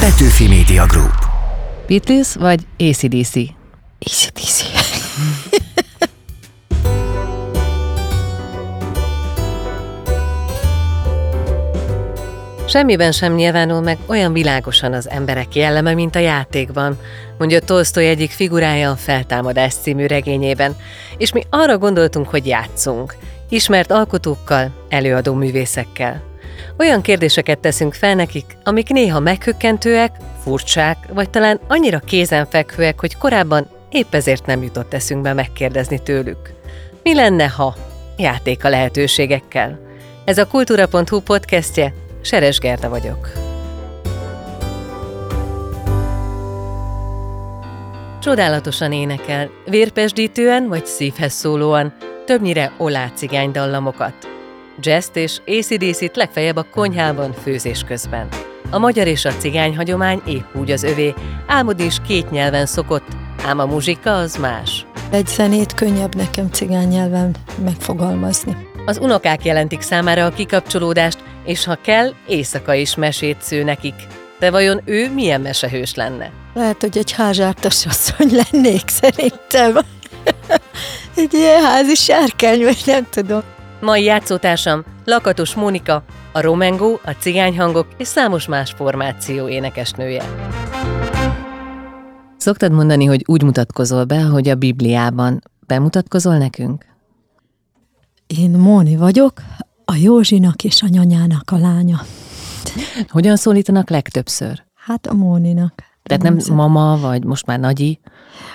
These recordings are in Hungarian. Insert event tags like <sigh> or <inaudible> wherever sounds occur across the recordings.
Petőfi Media Group. Beatles vagy ACDC? ACDC. <laughs> Semmiben sem nyilvánul meg olyan világosan az emberek jelleme, mint a játékban, mondja Tolstoy egyik figurája a Feltámadás című regényében, és mi arra gondoltunk, hogy játszunk, ismert alkotókkal, előadó művészekkel. Olyan kérdéseket teszünk fel nekik, amik néha meghökkentőek, furcsák, vagy talán annyira kézenfekvőek, hogy korábban épp ezért nem jutott eszünkbe megkérdezni tőlük. Mi lenne, ha? Játék a lehetőségekkel. Ez a kultúra.hu podcastje, Seres Gerda vagyok. Csodálatosan énekel, vérpesdítően vagy szívhez szólóan, többnyire olá cigány dallamokat. Jazz és ACDC-t legfeljebb a konyhában főzés közben. A magyar és a cigány hagyomány épp úgy az övé, álmodni is két nyelven szokott, ám a muzsika az más. Egy zenét könnyebb nekem cigány nyelven megfogalmazni. Az unokák jelentik számára a kikapcsolódást, és ha kell, éjszaka is mesét sző nekik. De vajon ő milyen mesehős lenne? Lehet, hogy egy házsártas asszony lennék szerintem. <laughs> egy ilyen házi sárkány, vagy nem tudom. Mai játszótársam Lakatos Mónika, a Romengó, a cigányhangok és számos más formáció énekesnője. Szoktad mondani, hogy úgy mutatkozol be, hogy a Bibliában. Bemutatkozol nekünk? Én Móni vagyok, a Józsinak és a nyanyának a lánya. Hogyan szólítanak legtöbbször? Hát a Móninak. Tehát nem mama, vagy most már nagyi?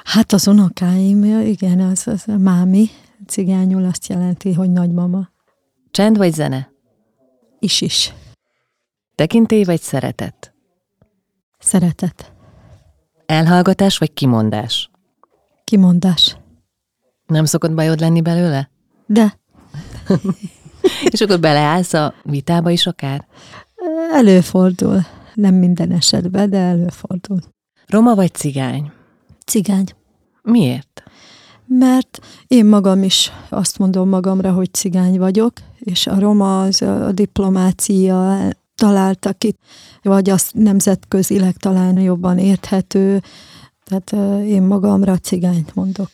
Hát az unokáim, igen, az, az a mámi, cigányul azt jelenti, hogy nagymama. Csend vagy zene? Is is. Tekintély vagy szeretet? Szeretet. Elhallgatás vagy kimondás? Kimondás. Nem szokott bajod lenni belőle? De. <laughs> És akkor beleállsz a vitába is akár? Előfordul. Nem minden esetben, de előfordul. Roma vagy cigány? Cigány. Miért? Mert én magam is azt mondom magamra, hogy cigány vagyok, és a roma az a diplomácia találtak itt, vagy az nemzetközileg talán jobban érthető, tehát én magamra cigányt mondok.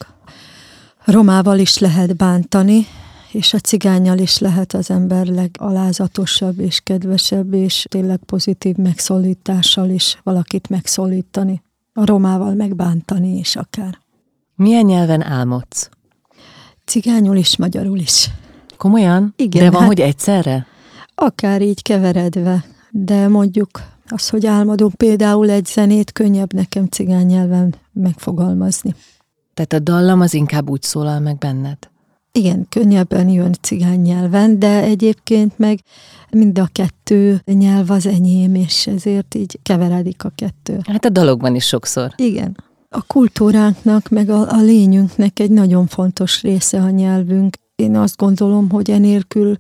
Romával is lehet bántani, és a cigányjal is lehet az ember legalázatosabb és kedvesebb, és tényleg pozitív megszólítással is valakit megszólítani. A romával megbántani is akár. Milyen nyelven álmodsz? Cigányul is, magyarul is. Komolyan? Igen. De van, hát, hogy egyszerre? Akár így keveredve, de mondjuk az, hogy álmodunk például egy zenét, könnyebb nekem cigány nyelven megfogalmazni. Tehát a dallam az inkább úgy szólal meg benned? Igen, könnyebben jön cigány nyelven, de egyébként meg mind a kettő nyelv az enyém, és ezért így keveredik a kettő. Hát a dalokban is sokszor. Igen. A kultúránknak, meg a, a lényünknek egy nagyon fontos része a nyelvünk. Én azt gondolom, hogy enélkül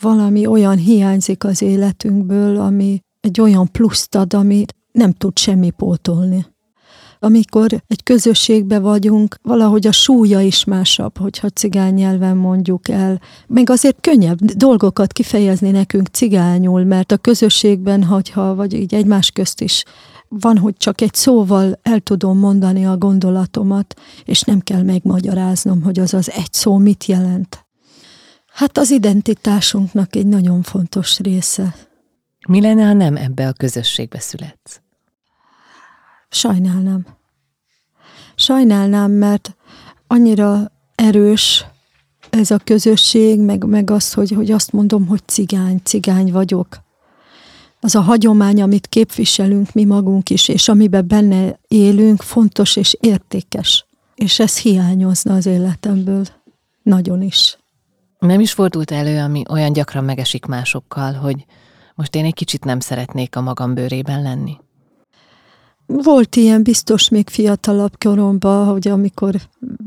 valami olyan hiányzik az életünkből, ami egy olyan pluszt ad, amit nem tud semmi pótolni amikor egy közösségbe vagyunk, valahogy a súlya is másabb, hogyha cigány nyelven mondjuk el. Meg azért könnyebb dolgokat kifejezni nekünk cigányul, mert a közösségben, hogyha, vagy így egymás közt is van, hogy csak egy szóval el tudom mondani a gondolatomat, és nem kell megmagyaráznom, hogy az az egy szó mit jelent. Hát az identitásunknak egy nagyon fontos része. Mi lenne, ha nem ebbe a közösségbe születsz? Sajnálnám. Sajnálnám, mert annyira erős ez a közösség, meg, meg az, hogy, hogy azt mondom, hogy cigány, cigány vagyok. Az a hagyomány, amit képviselünk mi magunk is, és amiben benne élünk, fontos és értékes. És ez hiányozna az életemből. Nagyon is. Nem is fordult elő, ami olyan gyakran megesik másokkal, hogy most én egy kicsit nem szeretnék a magam bőrében lenni? Volt ilyen biztos még fiatalabb koromban, hogy amikor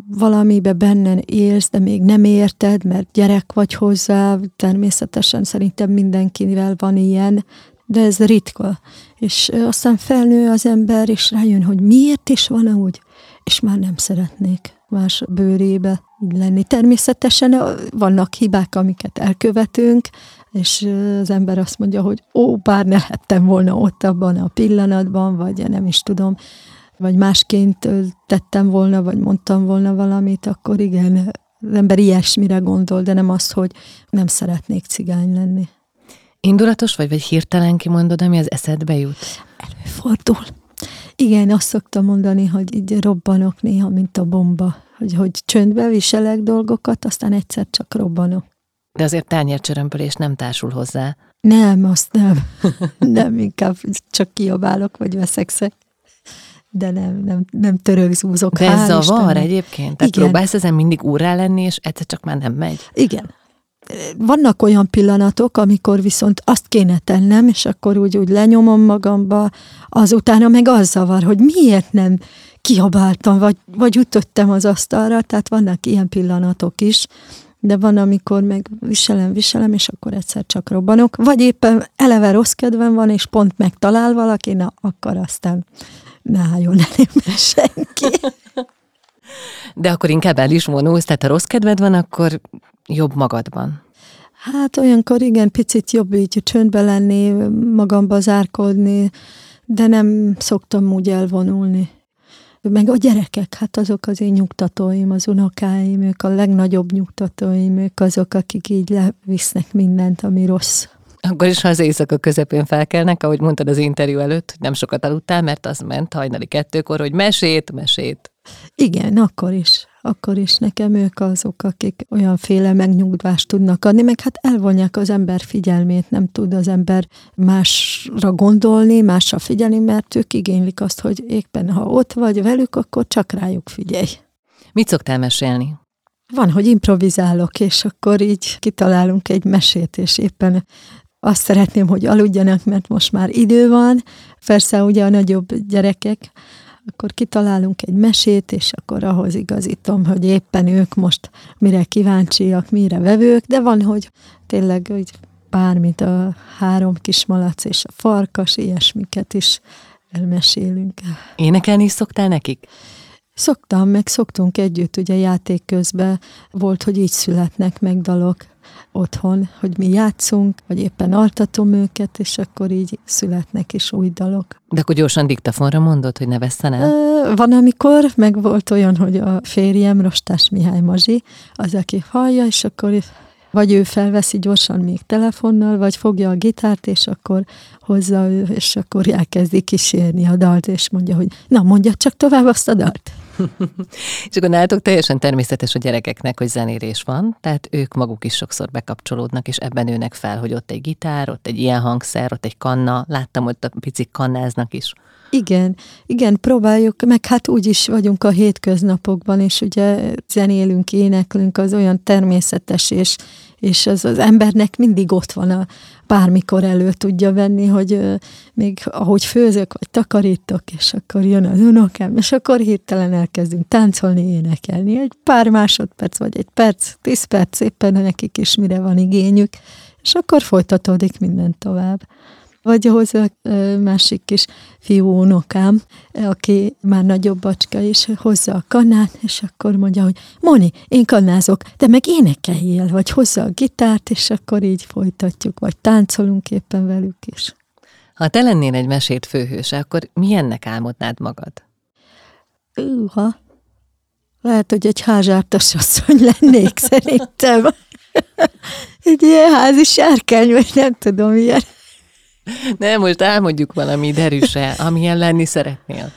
valamibe bennen élsz, de még nem érted, mert gyerek vagy hozzá, természetesen szerintem mindenkivel van ilyen, de ez ritka. És aztán felnő az ember, és rájön, hogy miért is van úgy, és már nem szeretnék más bőrébe lenni. Természetesen vannak hibák, amiket elkövetünk, és az ember azt mondja, hogy ó, bár ne lettem volna ott abban a pillanatban, vagy nem is tudom, vagy másként tettem volna, vagy mondtam volna valamit, akkor igen, az ember ilyesmire gondol, de nem az, hogy nem szeretnék cigány lenni. Indulatos vagy, vagy hirtelen kimondod, ami az eszedbe jut? Előfordul. Igen, azt szoktam mondani, hogy így robbanok néha, mint a bomba, hogy, hogy csöndbe viselek dolgokat, aztán egyszer csak robbanok. De azért tányércsörömpölés nem társul hozzá. Nem, azt nem. <laughs> nem, inkább csak kiabálok, vagy veszekszek. De nem, nem, nem törögzúzok. De ez zavar Istennek. egyébként? Tehát Igen. próbálsz ezen mindig úrrá lenni, és egyszer csak már nem megy? Igen. Vannak olyan pillanatok, amikor viszont azt kéne tennem, és akkor úgy, úgy lenyomom magamba, azutána meg az zavar, hogy miért nem kiabáltam, vagy, vagy ütöttem az asztalra, tehát vannak ilyen pillanatok is, de van, amikor meg viselem, viselem, és akkor egyszer csak robbanok, vagy éppen eleve rossz kedvem van, és pont megtalál valaki, na, akkor aztán ne álljon elém senki. <laughs> De akkor inkább el is vonulsz, tehát ha rossz kedved van, akkor jobb magadban. Hát olyankor igen, picit jobb így csöndbe lenni, magamba zárkodni, de nem szoktam úgy elvonulni. Meg a gyerekek, hát azok az én nyugtatóim, az unokáim, ők a legnagyobb nyugtatóim, ők azok, akik így levisznek mindent, ami rossz. Akkor is, ha az éjszaka közepén felkelnek, ahogy mondtad az interjú előtt, hogy nem sokat aludtál, mert az ment hajnali kettőkor, hogy mesét, mesét. Igen, akkor is. Akkor is nekem ők azok, akik olyanféle megnyugvást tudnak adni, meg hát elvonják az ember figyelmét, nem tud az ember másra gondolni, másra figyelni, mert ők igénylik azt, hogy éppen ha ott vagy velük, akkor csak rájuk figyelj. Mit szoktál mesélni? Van, hogy improvizálok, és akkor így kitalálunk egy mesét, és éppen azt szeretném, hogy aludjanak, mert most már idő van. Persze ugye a nagyobb gyerekek, akkor kitalálunk egy mesét, és akkor ahhoz igazítom, hogy éppen ők most mire kíváncsiak, mire vevők, de van, hogy tényleg hogy bármit a három kis malac és a farkas, ilyesmiket is elmesélünk. Énekelni is szoktál nekik? Szoktam, meg szoktunk együtt, ugye játék közben volt, hogy így születnek meg dalok otthon, hogy mi játszunk, vagy éppen altatom őket, és akkor így születnek is új dalok. De akkor gyorsan diktafonra mondod, hogy ne vesszen el? Van, amikor, meg volt olyan, hogy a férjem, Rostás Mihály Mazsi, az, aki hallja, és akkor vagy ő felveszi gyorsan még telefonnal, vagy fogja a gitárt, és akkor hozza és akkor elkezdi kísérni a dalt, és mondja, hogy na, mondja csak tovább azt a dalt. És akkor nálatok teljesen természetes a gyerekeknek, hogy zenérés van, tehát ők maguk is sokszor bekapcsolódnak, és ebben nőnek fel, hogy ott egy gitár, ott egy ilyen hangszer, ott egy kanna, láttam, hogy a picik kannáznak is. Igen, igen, próbáljuk, meg hát úgy is vagyunk a hétköznapokban, és ugye zenélünk, éneklünk, az olyan természetes, és, és az, az embernek mindig ott van a bármikor elő tudja venni, hogy még ahogy főzök, vagy takarítok, és akkor jön az unokám, és akkor hirtelen elkezdünk táncolni, énekelni. Egy pár másodperc, vagy egy perc, tíz perc, éppen nekik is mire van igényük, és akkor folytatódik minden tovább vagy ahhoz a másik kis fiú unokám, aki már nagyobb bacska is hozza a kannát, és akkor mondja, hogy Moni, én kannázok, de meg énekeljél, vagy hozza a gitárt, és akkor így folytatjuk, vagy táncolunk éppen velük is. Ha te lennél egy mesét főhőse, akkor milyennek álmodnád magad? Uha, lehet, hogy egy házsártas asszony lennék <laughs> szerintem. egy ilyen házi sárkány, vagy nem tudom, milyen. Nem, most elmondjuk valami derűse, amilyen lenni szeretnél.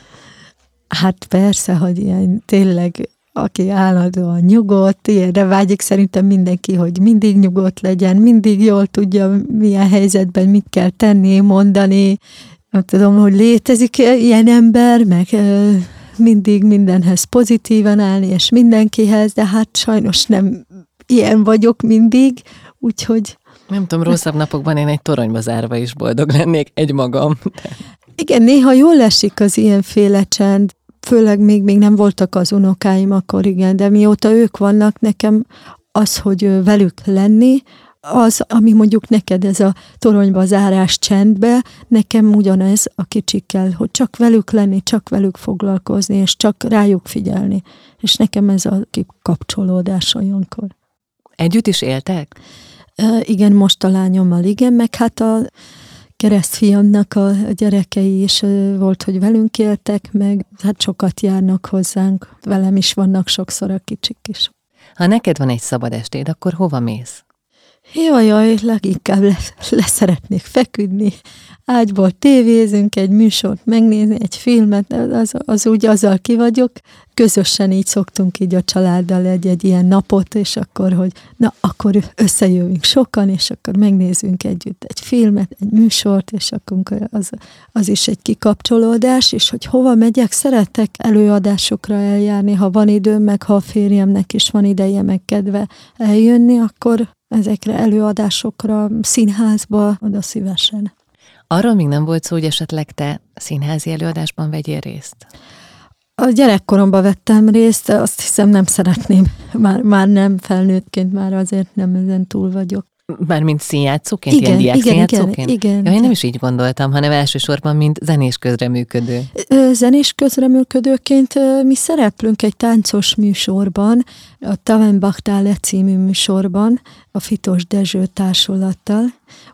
Hát persze, hogy ilyen tényleg aki állandóan nyugodt, ilyenre vágyik szerintem mindenki, hogy mindig nyugodt legyen, mindig jól tudja, milyen helyzetben mit kell tenni, mondani. Nem tudom, hogy létezik ilyen ember, meg mindig mindenhez pozitívan állni, és mindenkihez, de hát sajnos nem ilyen vagyok mindig, úgyhogy nem tudom, rosszabb napokban én egy toronyba zárva is boldog lennék egymagam. Igen, néha jól esik az ilyenféle csend, főleg még, még nem voltak az unokáim, akkor igen, de mióta ők vannak, nekem az, hogy velük lenni, az, ami mondjuk neked ez a toronyba zárás csendbe, nekem ugyanez a kicsikkel, hogy csak velük lenni, csak velük foglalkozni, és csak rájuk figyelni. És nekem ez a kapcsolódás olyankor. Együtt is éltek? Igen, most a lányommal igen, meg hát a keresztfiamnak a gyerekei is volt, hogy velünk éltek, meg hát sokat járnak hozzánk. Velem is vannak sokszor a kicsik is. Ha neked van egy szabad estéd, akkor hova mész? Jaj, jaj, leginkább le, leszeretnék feküdni, ágyból tévézünk, egy műsort megnézni, egy filmet, az, az úgy azzal ki vagyok. Közösen így szoktunk így a családdal egy-egy ilyen napot, és akkor, hogy na, akkor összejövünk sokan, és akkor megnézünk együtt egy filmet, egy műsort, és akkor az, az is egy kikapcsolódás, és hogy hova megyek, szeretek előadásokra eljárni, ha van időm, meg ha a férjemnek is van ideje, meg kedve eljönni, akkor ezekre előadásokra, színházba, oda szívesen. Arról még nem volt szó, hogy esetleg te színházi előadásban vegyél részt? A gyerekkoromban vettem részt, azt hiszem nem szeretném. Már, már nem felnőttként, már azért nem ezen túl vagyok. Mármint színjátszóként, igen, ilyen diák igen, színjátszóként? Igen, igen. Ja, én nem is így gondoltam, hanem elsősorban, mint zenés közreműködő. Zenés közreműködőként mi szereplünk egy táncos műsorban, a Tavenbachtále című műsorban, a Fitos Dezső társulattal,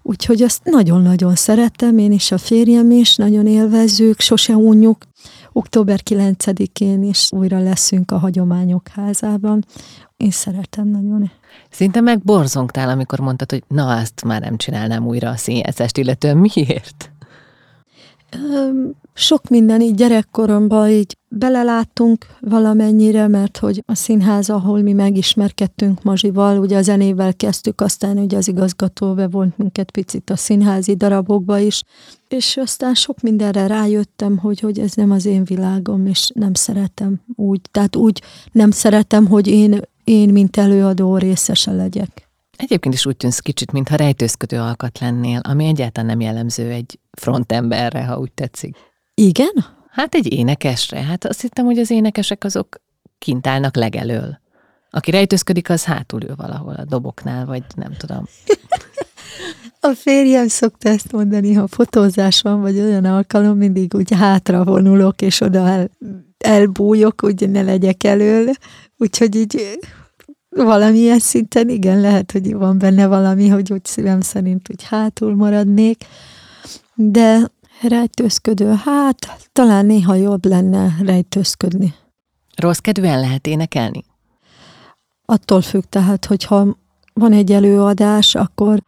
úgyhogy azt nagyon-nagyon szeretem, én is a férjem is, nagyon élvezzük, sose unjuk. Október 9-én is újra leszünk a Hagyományok házában. Én szeretem nagyon. Szinte megborzongtál, amikor mondtad, hogy na, azt már nem csinálnám újra a színjátszást, illetően miért? Sok minden így gyerekkoromban így beleláttunk valamennyire, mert hogy a színház, ahol mi megismerkedtünk Mazsival, ugye a zenével kezdtük, aztán ugye az igazgató bevont minket picit a színházi darabokba is, és aztán sok mindenre rájöttem, hogy, hogy ez nem az én világom, és nem szeretem úgy. Tehát úgy nem szeretem, hogy én én, mint előadó részese legyek. Egyébként is úgy tűnsz kicsit, mintha rejtőzködő alkat lennél, ami egyáltalán nem jellemző egy frontemberre, ha úgy tetszik. Igen? Hát egy énekesre. Hát azt hittem, hogy az énekesek azok kint állnak legelől. Aki rejtőzködik, az hátul ül valahol a doboknál, vagy nem tudom. <laughs> A férjem szokta ezt mondani, ha fotózás van, vagy olyan alkalom, mindig úgy hátra vonulok, és oda el, elbújok, úgy ne legyek elől. Úgyhogy így valamilyen szinten igen, lehet, hogy van benne valami, hogy úgy szívem szerint úgy hátul maradnék, de rejtőzködő, hát talán néha jobb lenne rejtőzködni. Rossz kedvűen lehet énekelni? Attól függ, tehát, hogyha van egy előadás, akkor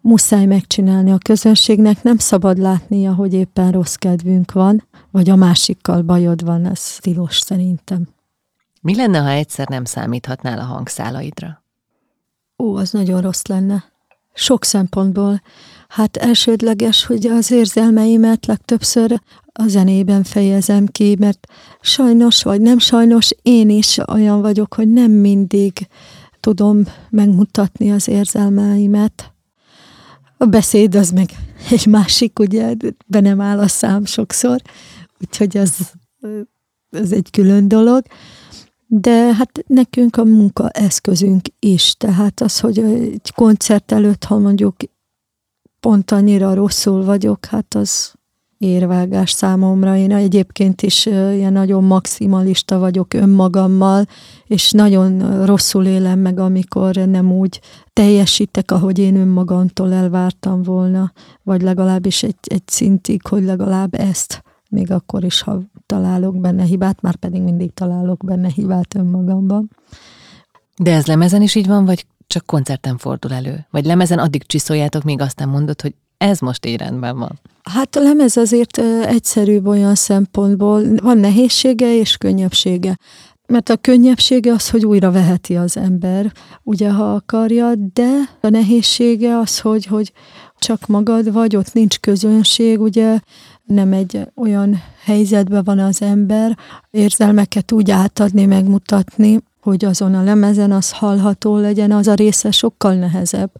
muszáj megcsinálni a közönségnek, nem szabad látnia, hogy éppen rossz kedvünk van, vagy a másikkal bajod van, ez tilos szerintem. Mi lenne, ha egyszer nem számíthatnál a hangszálaidra? Ó, az nagyon rossz lenne. Sok szempontból. Hát elsődleges, hogy az érzelmeimet legtöbbször a zenében fejezem ki, mert sajnos vagy nem sajnos én is olyan vagyok, hogy nem mindig tudom megmutatni az érzelmeimet. A beszéd az meg egy másik, ugye, be nem áll a szám sokszor, úgyhogy ez, ez egy külön dolog. De hát nekünk a munka eszközünk is, tehát az, hogy egy koncert előtt, ha mondjuk pont annyira rosszul vagyok, hát az érvágás számomra. Én egyébként is ilyen nagyon maximalista vagyok önmagammal, és nagyon rosszul élem meg, amikor nem úgy teljesítek, ahogy én önmagamtól elvártam volna, vagy legalábbis egy, egy szintig, hogy legalább ezt, még akkor is, ha találok benne hibát, már pedig mindig találok benne hibát önmagamban. De ez lemezen is így van, vagy csak koncerten fordul elő? Vagy lemezen addig csiszoljátok, míg aztán mondod, hogy ez most így rendben van? Hát a lemez azért egyszerűbb olyan szempontból, van nehézsége és könnyebbsége. Mert a könnyebbsége az, hogy újra veheti az ember, ugye, ha akarja, de a nehézsége az, hogy, hogy csak magad vagy, ott nincs közönség, ugye, nem egy olyan helyzetben van az ember, érzelmeket úgy átadni, megmutatni, hogy azon a lemezen az hallható legyen, az a része sokkal nehezebb.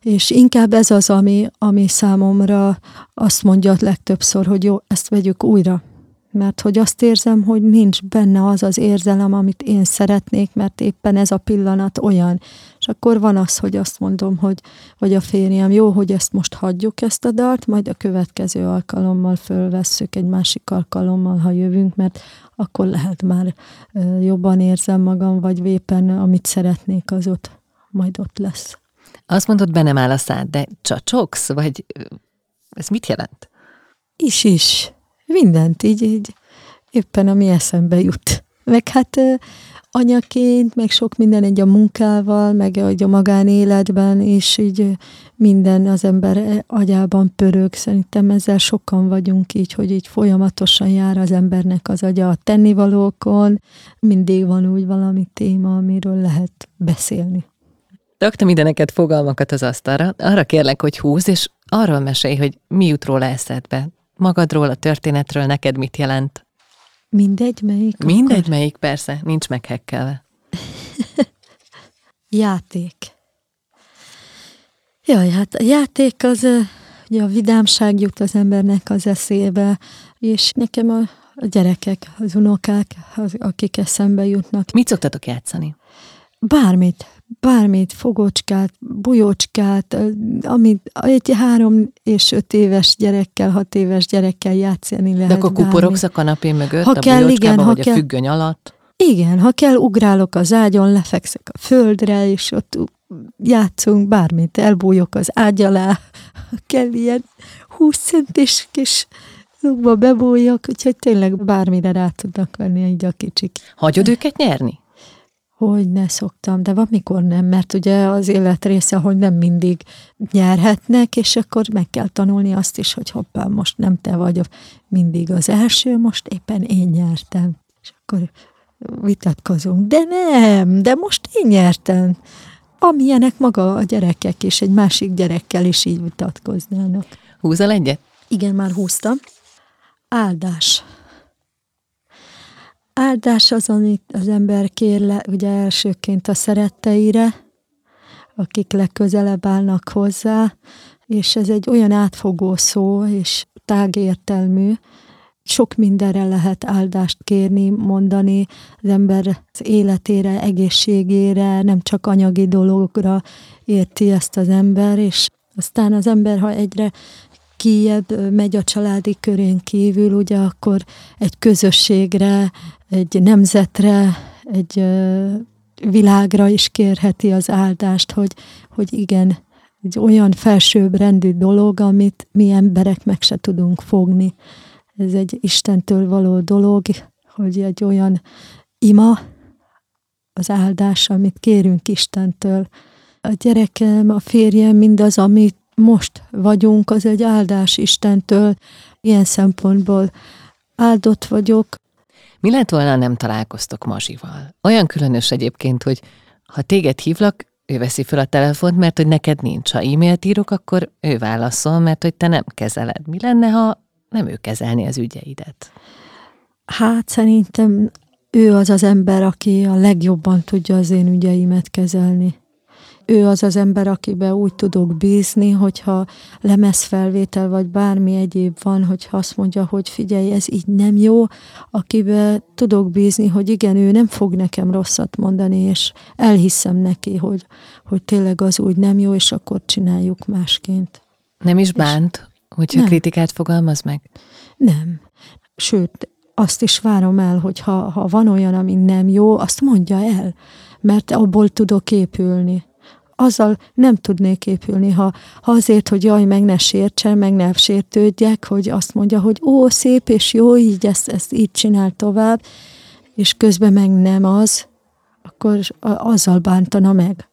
És inkább ez az, ami, ami számomra azt mondja legtöbbször, hogy jó, ezt vegyük újra. Mert hogy azt érzem, hogy nincs benne az az érzelem, amit én szeretnék, mert éppen ez a pillanat olyan. És akkor van az, hogy azt mondom, hogy, hogy a férjem, jó, hogy ezt most hagyjuk ezt a dalt, majd a következő alkalommal fölvesszük egy másik alkalommal, ha jövünk, mert akkor lehet már jobban érzem magam, vagy éppen amit szeretnék, az ott majd ott lesz. Azt mondod, be nem áll a szád, de csacsogsz, vagy ez mit jelent? Is is. Mindent így, így éppen ami eszembe jut. Meg hát anyaként, meg sok minden egy a munkával, meg a magánéletben, és így minden az ember agyában pörög. Szerintem ezzel sokan vagyunk így, hogy így folyamatosan jár az embernek az agya a tennivalókon, mindig van úgy valami téma, amiről lehet beszélni. Raktam ide neked fogalmakat az asztalra, arra kérlek, hogy húz, és arról mesélj, hogy mi jut róla eszedbe. Magadról, a történetről neked mit jelent? Mindegy melyik? Mindegy akkor? melyik, persze, nincs meghekkelve. <laughs> játék. Jaj, hát a játék az, ugye a vidámság jut az embernek az eszébe, és nekem a, a gyerekek, az unokák, az, akik eszembe jutnak. Mit szoktatok játszani? Bármit, bármit, fogocskát, bujócskát, amit egy három és öt éves gyerekkel, hat éves gyerekkel játszani lehet. De akkor kuporogsz a kanapé mögött, ha a kell, igen, ha vagy kell, a függöny alatt? Igen, ha kell, ugrálok az ágyon, lefekszek a földre, és ott játszunk bármit, elbújok az ágy alá, kell ilyen 20 centis kis lukba bebújok, úgyhogy tényleg bármire rá tudnak venni így a kicsik. Hagyod őket nyerni? Hogy ne szoktam, de van mikor nem, mert ugye az élet része, hogy nem mindig nyerhetnek, és akkor meg kell tanulni azt is, hogy hoppá, most nem te vagy mindig az első, most éppen én nyertem. És akkor vitatkozunk. De nem, de most én nyertem. Amilyenek maga a gyerekek, és egy másik gyerekkel is így vitatkoznának. Húzol egyet? Igen, már húztam. Áldás. Áldás az, amit az ember kér le, ugye elsőként a szeretteire, akik legközelebb állnak hozzá, és ez egy olyan átfogó szó, és tágértelmű, sok mindenre lehet áldást kérni, mondani az ember az életére, egészségére, nem csak anyagi dologra érti ezt az ember, és aztán az ember, ha egyre kijebb megy a családi körén kívül, ugye akkor egy közösségre, egy nemzetre, egy világra is kérheti az áldást, hogy, hogy igen, egy olyan felsőbb rendű dolog, amit mi emberek meg se tudunk fogni. Ez egy Istentől való dolog, hogy egy olyan ima, az áldás, amit kérünk Istentől. A gyerekem, a férjem, mindaz, amit most vagyunk, az egy áldás Istentől. Ilyen szempontból áldott vagyok. Mi lett volna, nem találkoztok Mazsival? Olyan különös egyébként, hogy ha téged hívlak, ő veszi fel a telefont, mert hogy neked nincs. Ha e-mailt írok, akkor ő válaszol, mert hogy te nem kezeled. Mi lenne, ha nem ő kezelni az ügyeidet? Hát szerintem ő az az ember, aki a legjobban tudja az én ügyeimet kezelni ő az az ember, akiben úgy tudok bízni, hogyha lemezfelvétel vagy bármi egyéb van, hogyha azt mondja, hogy figyelj, ez így nem jó, akiben tudok bízni, hogy igen, ő nem fog nekem rosszat mondani, és elhiszem neki, hogy, hogy tényleg az úgy nem jó, és akkor csináljuk másként. Nem is bánt, és hogyha nem. kritikát fogalmaz meg? Nem. Sőt, azt is várom el, hogy ha, ha van olyan, ami nem jó, azt mondja el, mert abból tudok épülni azzal nem tudnék épülni, ha, ha azért, hogy jaj, meg ne sértsen, meg ne sértődjek, hogy azt mondja, hogy ó, szép és jó, így ezt, ezt így csinál tovább, és közben meg nem az, akkor azzal bántana meg.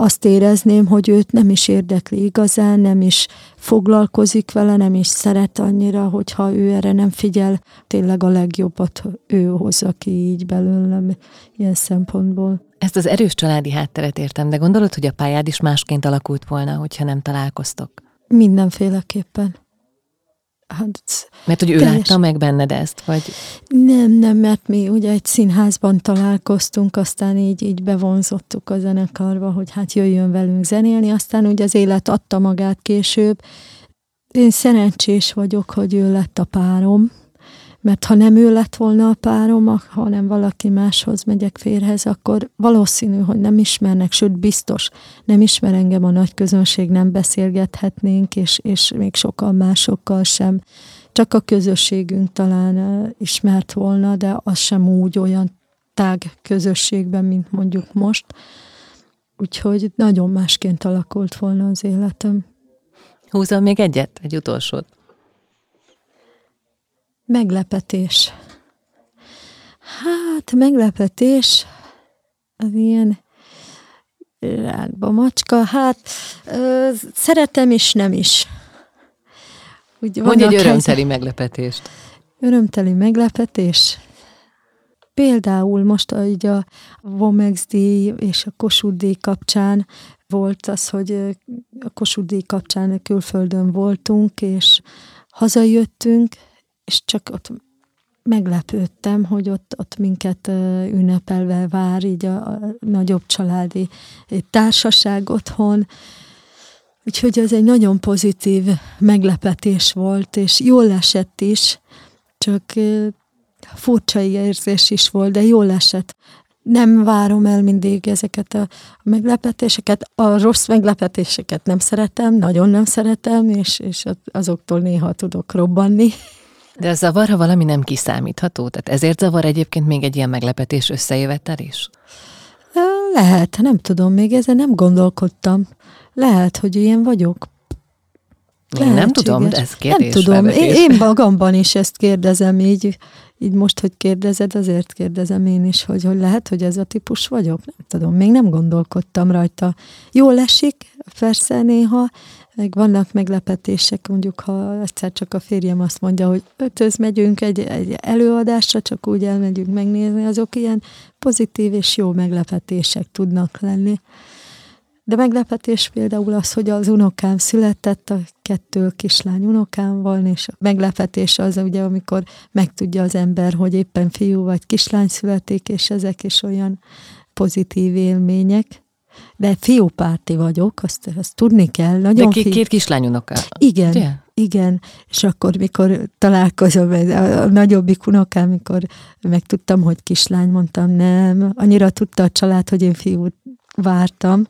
Azt érezném, hogy őt nem is érdekli igazán, nem is foglalkozik vele, nem is szeret annyira, hogyha ő erre nem figyel, tényleg a legjobbat ő hozza ki így belőlem ilyen szempontból. Ezt az erős családi hátteret értem, de gondolod, hogy a pályád is másként alakult volna, hogyha nem találkoztok? Mindenféleképpen. Hát, mert hogy ő teljes... látta meg benned ezt, vagy? Nem, nem, mert mi ugye egy színházban találkoztunk, aztán így, így bevonzottuk a zenekarba, hogy hát jöjjön velünk zenélni, aztán ugye az élet adta magát később. Én szerencsés vagyok, hogy ő lett a párom, mert ha nem ő lett volna a párom, hanem valaki máshoz megyek férhez, akkor valószínű, hogy nem ismernek, sőt biztos, nem ismer engem a nagy közönség, nem beszélgethetnénk, és, és még sokan másokkal sem. Csak a közösségünk talán ismert volna, de az sem úgy olyan tág közösségben, mint mondjuk most. Úgyhogy nagyon másként alakult volna az életem. Húzom még egyet, egy utolsót. Meglepetés. Hát, meglepetés, az ilyen rákba macska, hát ö, szeretem is, nem is. Úgy Mondj egy örömteli meglepetést. Örömteli meglepetés? Például most így a Vomex díj és a Kossuth díj kapcsán volt az, hogy a Kossuth díj kapcsán külföldön voltunk, és hazajöttünk, és csak ott meglepődtem, hogy ott, ott minket ünnepelve vár így a, a nagyobb családi társaság otthon, Úgyhogy ez egy nagyon pozitív meglepetés volt, és jól esett is, csak furcsa érzés is volt, de jól esett. Nem várom el mindig ezeket a meglepetéseket. A rossz meglepetéseket nem szeretem, nagyon nem szeretem, és, és azoktól néha tudok robbanni. De zavar, ha valami nem kiszámítható? Tehát ezért zavar egyébként még egy ilyen meglepetés összejövetel is? Lehet, nem tudom, még ezen nem gondolkodtam. Lehet, hogy ilyen vagyok. Én nem tudom, de ez kérdés. Nem tudom, én, én magamban is ezt kérdezem így, így most, hogy kérdezed, azért kérdezem én is, hogy, hogy lehet, hogy ez a típus vagyok. Nem tudom, még nem gondolkodtam rajta. Jól esik, persze néha, meg vannak meglepetések, mondjuk, ha egyszer csak a férjem azt mondja, hogy ötöz megyünk egy, egy előadásra, csak úgy elmegyünk megnézni, azok ilyen pozitív és jó meglepetések tudnak lenni. De meglepetés például az, hogy az unokám született, a kettő kislány unokám van, és a meglepetés az ugye, amikor megtudja az ember, hogy éppen fiú vagy kislány születik, és ezek is olyan pozitív élmények. De fiúpárti vagyok, azt, azt tudni kell. Nagyon De két, két kislány unokám. Igen, Ugye? igen. És akkor, mikor találkozom, a, a nagyobbik unokám, mikor megtudtam, hogy kislány, mondtam, nem. Annyira tudta a család, hogy én fiút vártam,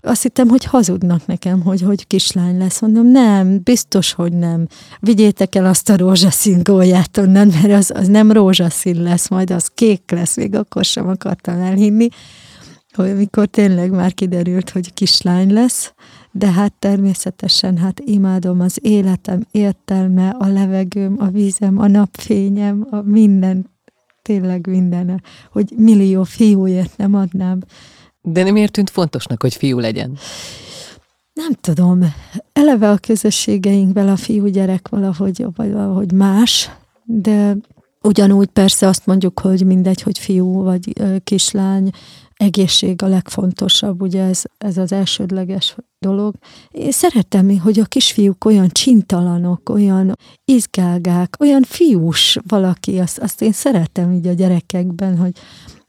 azt hittem, hogy hazudnak nekem, hogy, hogy kislány lesz. Mondom, nem, biztos, hogy nem. Vigyétek el azt a rózsaszín gólyát onnan, mert az, az nem rózsaszín lesz, majd az kék lesz, még akkor sem akartam elhinni, amikor tényleg már kiderült, hogy kislány lesz, de hát természetesen hát imádom az életem értelme, a levegőm, a vízem, a napfényem, a minden, tényleg minden, hogy millió fiúért nem adnám de nem miért tűnt fontosnak, hogy fiú legyen? Nem tudom. Eleve a közösségeinkben a fiúgyerek valahogy, valahogy más, de ugyanúgy persze azt mondjuk, hogy mindegy, hogy fiú vagy kislány, egészség a legfontosabb, ugye ez, ez az elsődleges dolog. Én szeretem, hogy a kisfiúk olyan csintalanok, olyan izgágák, olyan fiús valaki, azt, azt én szeretem így a gyerekekben, hogy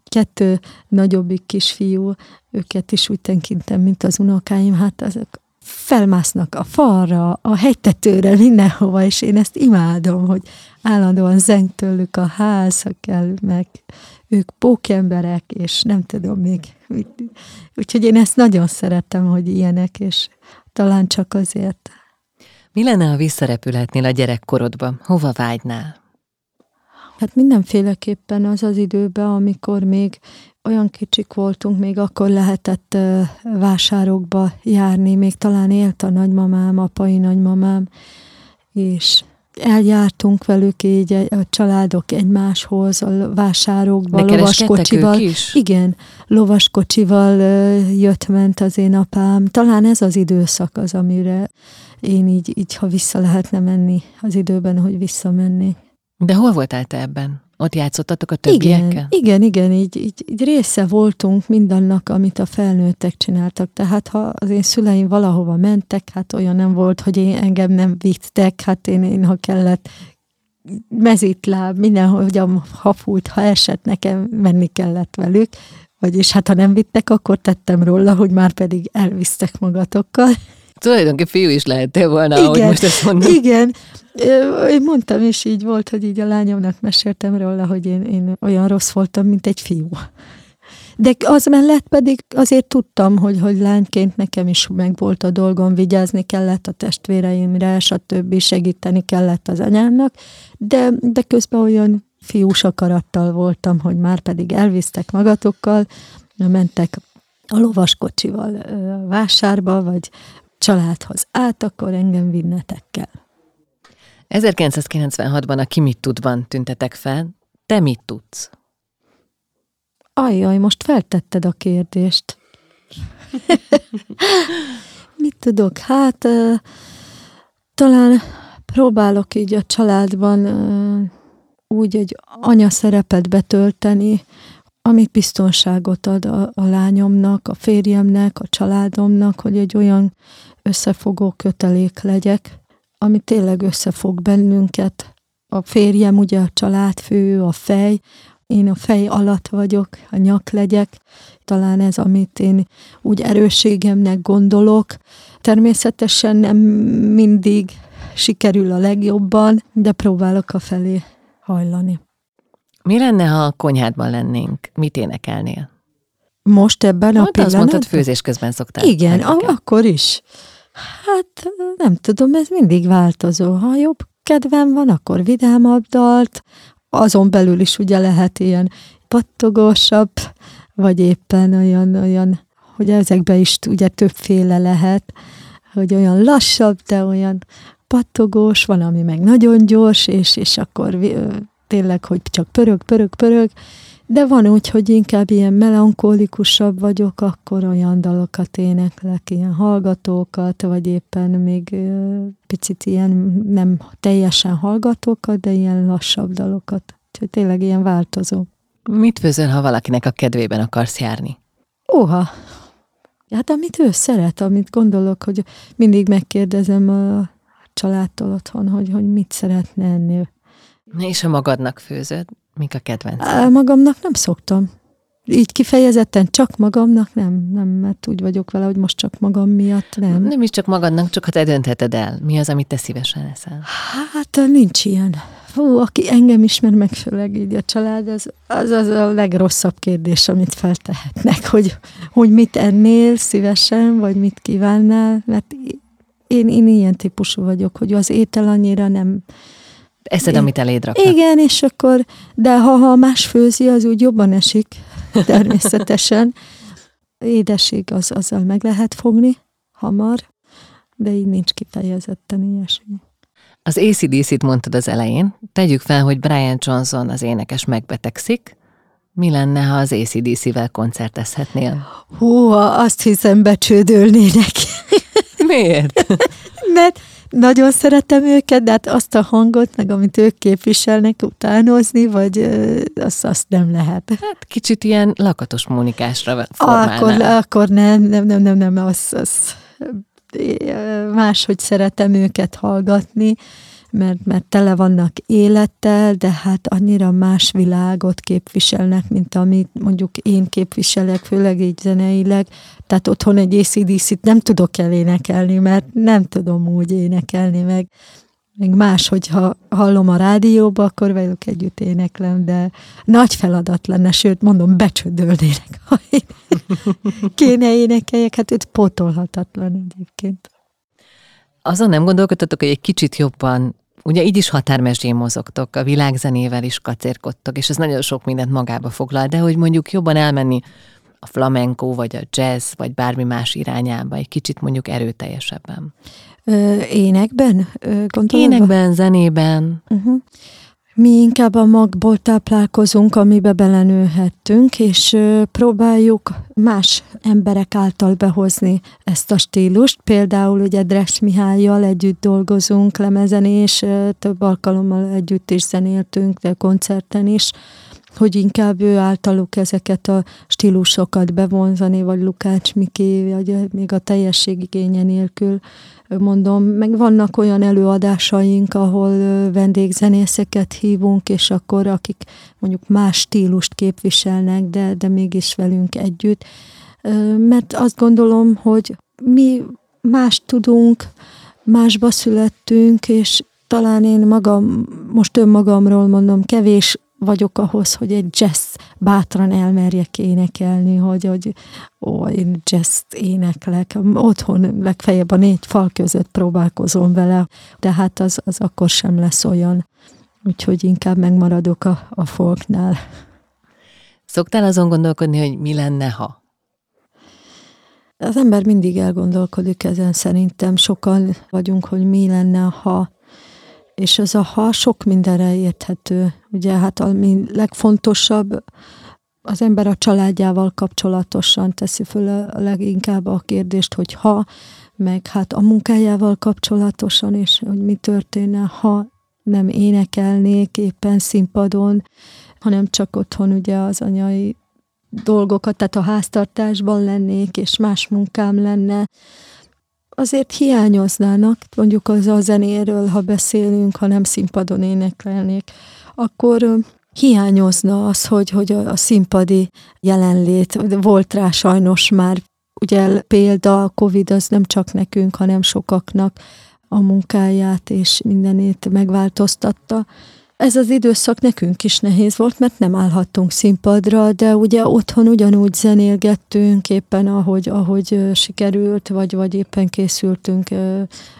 kettő nagyobbik kisfiú, őket is úgy tekintem, mint az unokáim, hát azok felmásznak a falra, a hegytetőre, mindenhova, és én ezt imádom, hogy állandóan zeng tőlük a ház, ha kell, meg ők pókemberek, és nem tudom még. Úgyhogy én ezt nagyon szeretem, hogy ilyenek, és talán csak azért. Mi lenne, ha visszarepülhetnél a gyerekkorodba? Hova vágynál? Hát mindenféleképpen az az időben, amikor még olyan kicsik voltunk, még akkor lehetett vásárokba járni, még talán élt a nagymamám, apai nagymamám, és eljártunk velük így a családok egymáshoz, a vásárokba, lovaskocsival. Igen, lovaskocsival jött-ment az én apám. Talán ez az időszak az, amire én így, így ha vissza lehetne menni az időben, hogy visszamenni. De hol voltál te ebben? Ott játszottatok a többiekkel? Igen, igen, igen így, így, így része voltunk mindannak, amit a felnőttek csináltak. Tehát ha az én szüleim valahova mentek, hát olyan nem volt, hogy én engem nem vittek, hát én, én ha kellett mezitláb, mindenhogy a hafult, ha esett, nekem menni kellett velük, vagyis hát ha nem vittek, akkor tettem róla, hogy már pedig elvisztek magatokkal. Tulajdonképpen fiú is lehettél volna, igen, ahogy most ezt mondom. Igen, én mondtam, és így volt, hogy így a lányomnak meséltem róla, hogy én, én olyan rossz voltam, mint egy fiú. De az mellett pedig azért tudtam, hogy, hogy lányként nekem is meg volt a dolgom, vigyázni kellett a testvéreimre, stb. segíteni kellett az anyámnak, de, de közben olyan fiús akarattal voltam, hogy már pedig elvisztek magatokkal, mentek a lovaskocsival vásárba, vagy családhoz át, akkor engem vinnetek kell. 1996-ban a Ki mit tudban tüntetek fel. Te mit tudsz? Ajjaj, most feltetted a kérdést. <laughs> mit tudok? Hát uh, talán próbálok így a családban uh, úgy egy anya szerepet betölteni, ami biztonságot ad a, a lányomnak, a férjemnek, a családomnak, hogy egy olyan összefogó kötelék legyek, ami tényleg összefog bennünket. A férjem ugye a családfő, a fej, én a fej alatt vagyok, a nyak legyek. Talán ez, amit én úgy erősségemnek gondolok. Természetesen nem mindig sikerül a legjobban, de próbálok a felé hajlani. Mi lenne, ha a konyhádban lennénk? Mit énekelnél? Most ebben a Mondta, pillanatban? azt mondtad, főzés közben szoktál. Igen, a- akkor is. Hát nem tudom, ez mindig változó. Ha jobb kedvem van, akkor vidámabb dalt, azon belül is ugye lehet ilyen pattogósabb, vagy éppen olyan, olyan, hogy ezekbe is ugye többféle lehet, hogy olyan lassabb, de olyan pattogós, van, ami meg nagyon gyors, és, és akkor tényleg, hogy csak pörög, pörög, pörög, de van úgy, hogy inkább ilyen melankólikusabb vagyok, akkor olyan dalokat éneklek, ilyen hallgatókat, vagy éppen még picit ilyen nem teljesen hallgatókat, de ilyen lassabb dalokat. Úgyhogy tényleg ilyen változó. Mit főzöl, ha valakinek a kedvében akarsz járni? Óha! Hát amit ő szeret, amit gondolok, hogy mindig megkérdezem a családtól otthon, hogy, hogy mit szeretne enni. És a magadnak főzöd? Mik a kedvenc? Magamnak nem szoktam. Így kifejezetten csak magamnak nem, nem, mert úgy vagyok vele, hogy most csak magam miatt nem. Nem is csak magadnak, csak ha te döntheted el. Mi az, amit te szívesen eszel? Hát nincs ilyen. Fú, aki engem ismer meg, főleg így a család, az, az, az a legrosszabb kérdés, amit feltehetnek, hogy, hogy mit ennél szívesen, vagy mit kívánnál, mert én, én ilyen típusú vagyok, hogy az étel annyira nem, Eszed, amit eléd raknak. Igen, és akkor, de ha, ha más főzi, az úgy jobban esik, <laughs> természetesen. Édesség az, azzal meg lehet fogni hamar, de így nincs kifejezetten ilyesmi. Az ACDC-t mondtad az elején. Tegyük fel, hogy Brian Johnson, az énekes megbetegszik. Mi lenne, ha az ACDC-vel koncertezhetnél? Hú, azt hiszem becsődölnének. Miért? <laughs> Mert nagyon szeretem őket, de hát azt a hangot, meg amit ők képviselnek, utánozni, vagy azt, azt nem lehet. Hát kicsit ilyen lakatos Mónikásra formálnál. Akkor, akkor nem, nem, nem, nem, nem, az, az máshogy szeretem őket hallgatni, mert, mert tele vannak élettel, de hát annyira más világot képviselnek, mint amit mondjuk én képviselek, főleg így zeneileg. Tehát otthon egy ACDC-t nem tudok elénekelni, mert nem tudom úgy énekelni, meg, meg más, hogyha hallom a rádióba, akkor velük együtt éneklem, de nagy feladat lenne, sőt, mondom, becsődölnének, <laughs> ha én kéne énekeljek, hát őt pótolhatatlan egyébként. Azon nem gondolkodtatok, hogy egy kicsit jobban Ugye így is határmesdjén mozogtok, a világzenével is kacérkodtok, és ez nagyon sok mindent magába foglal, de hogy mondjuk jobban elmenni a flamenco, vagy a jazz, vagy bármi más irányába, egy kicsit mondjuk erőteljesebben. Ö, énekben? Ö, Énekben, zenében. Uh-huh. Mi inkább a magból táplálkozunk, amibe belenőhettünk, és próbáljuk más emberek által behozni ezt a stílust. Például ugye Dres Mihályjal együtt dolgozunk lemezen, és több alkalommal együtt is zenéltünk, de koncerten is hogy inkább ő általuk ezeket a stílusokat bevonzani, vagy Lukács Miki, vagy még a teljesség igénye nélkül mondom, meg vannak olyan előadásaink, ahol vendégzenészeket hívunk, és akkor akik mondjuk más stílust képviselnek, de, de mégis velünk együtt. Mert azt gondolom, hogy mi más tudunk, másba születtünk, és talán én magam, most önmagamról mondom, kevés vagyok ahhoz, hogy egy jazz bátran elmerjek énekelni, hogy, hogy ó, én jazz éneklek. Otthon legfeljebb a négy fal között próbálkozom vele, de hát az, az akkor sem lesz olyan. Úgyhogy inkább megmaradok a, a folknál. Szoktál azon gondolkodni, hogy mi lenne, ha? Az ember mindig elgondolkodik ezen, szerintem sokan vagyunk, hogy mi lenne, ha és ez a ha sok mindenre érthető. Ugye hát ami legfontosabb, az ember a családjával kapcsolatosan teszi föl a leginkább a kérdést, hogy ha, meg hát a munkájával kapcsolatosan, és hogy mi történne, ha nem énekelnék éppen színpadon, hanem csak otthon ugye az anyai dolgokat, tehát a háztartásban lennék, és más munkám lenne, azért hiányoznának, mondjuk az a zenéről, ha beszélünk, ha nem színpadon énekelnék, akkor hiányozna az, hogy, hogy a színpadi jelenlét volt rá sajnos már, ugye példa, a Covid az nem csak nekünk, hanem sokaknak a munkáját és mindenét megváltoztatta, ez az időszak nekünk is nehéz volt, mert nem állhattunk színpadra, de ugye otthon ugyanúgy zenélgettünk, éppen ahogy, ahogy sikerült, vagy, vagy éppen készültünk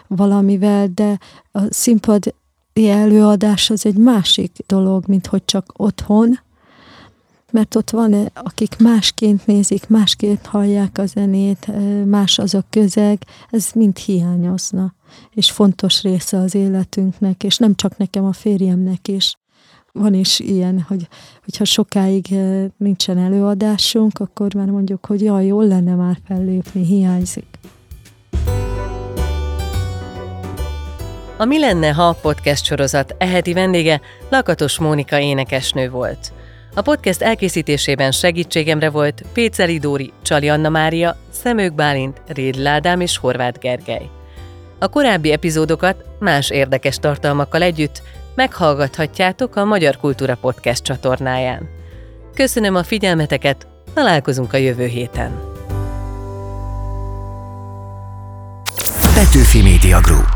valamivel, de a színpadi előadás az egy másik dolog, mint hogy csak otthon, mert ott van, akik másként nézik, másként hallják a zenét, más az a közeg, ez mind hiányozna, és fontos része az életünknek, és nem csak nekem, a férjemnek is. Van is ilyen, hogy, hogyha sokáig nincsen előadásunk, akkor már mondjuk, hogy jaj, jól lenne már fellépni, hiányzik. A Mi lenne, ha podcast sorozat eheti vendége Lakatos Mónika énekesnő volt – a podcast elkészítésében segítségemre volt Péceli Dóri, Csali Anna Mária, Szemők Bálint, Rédl Ádám és Horváth Gergely. A korábbi epizódokat más érdekes tartalmakkal együtt meghallgathatjátok a Magyar Kultúra Podcast csatornáján. Köszönöm a figyelmeteket, találkozunk a jövő héten. Petőfi Media Group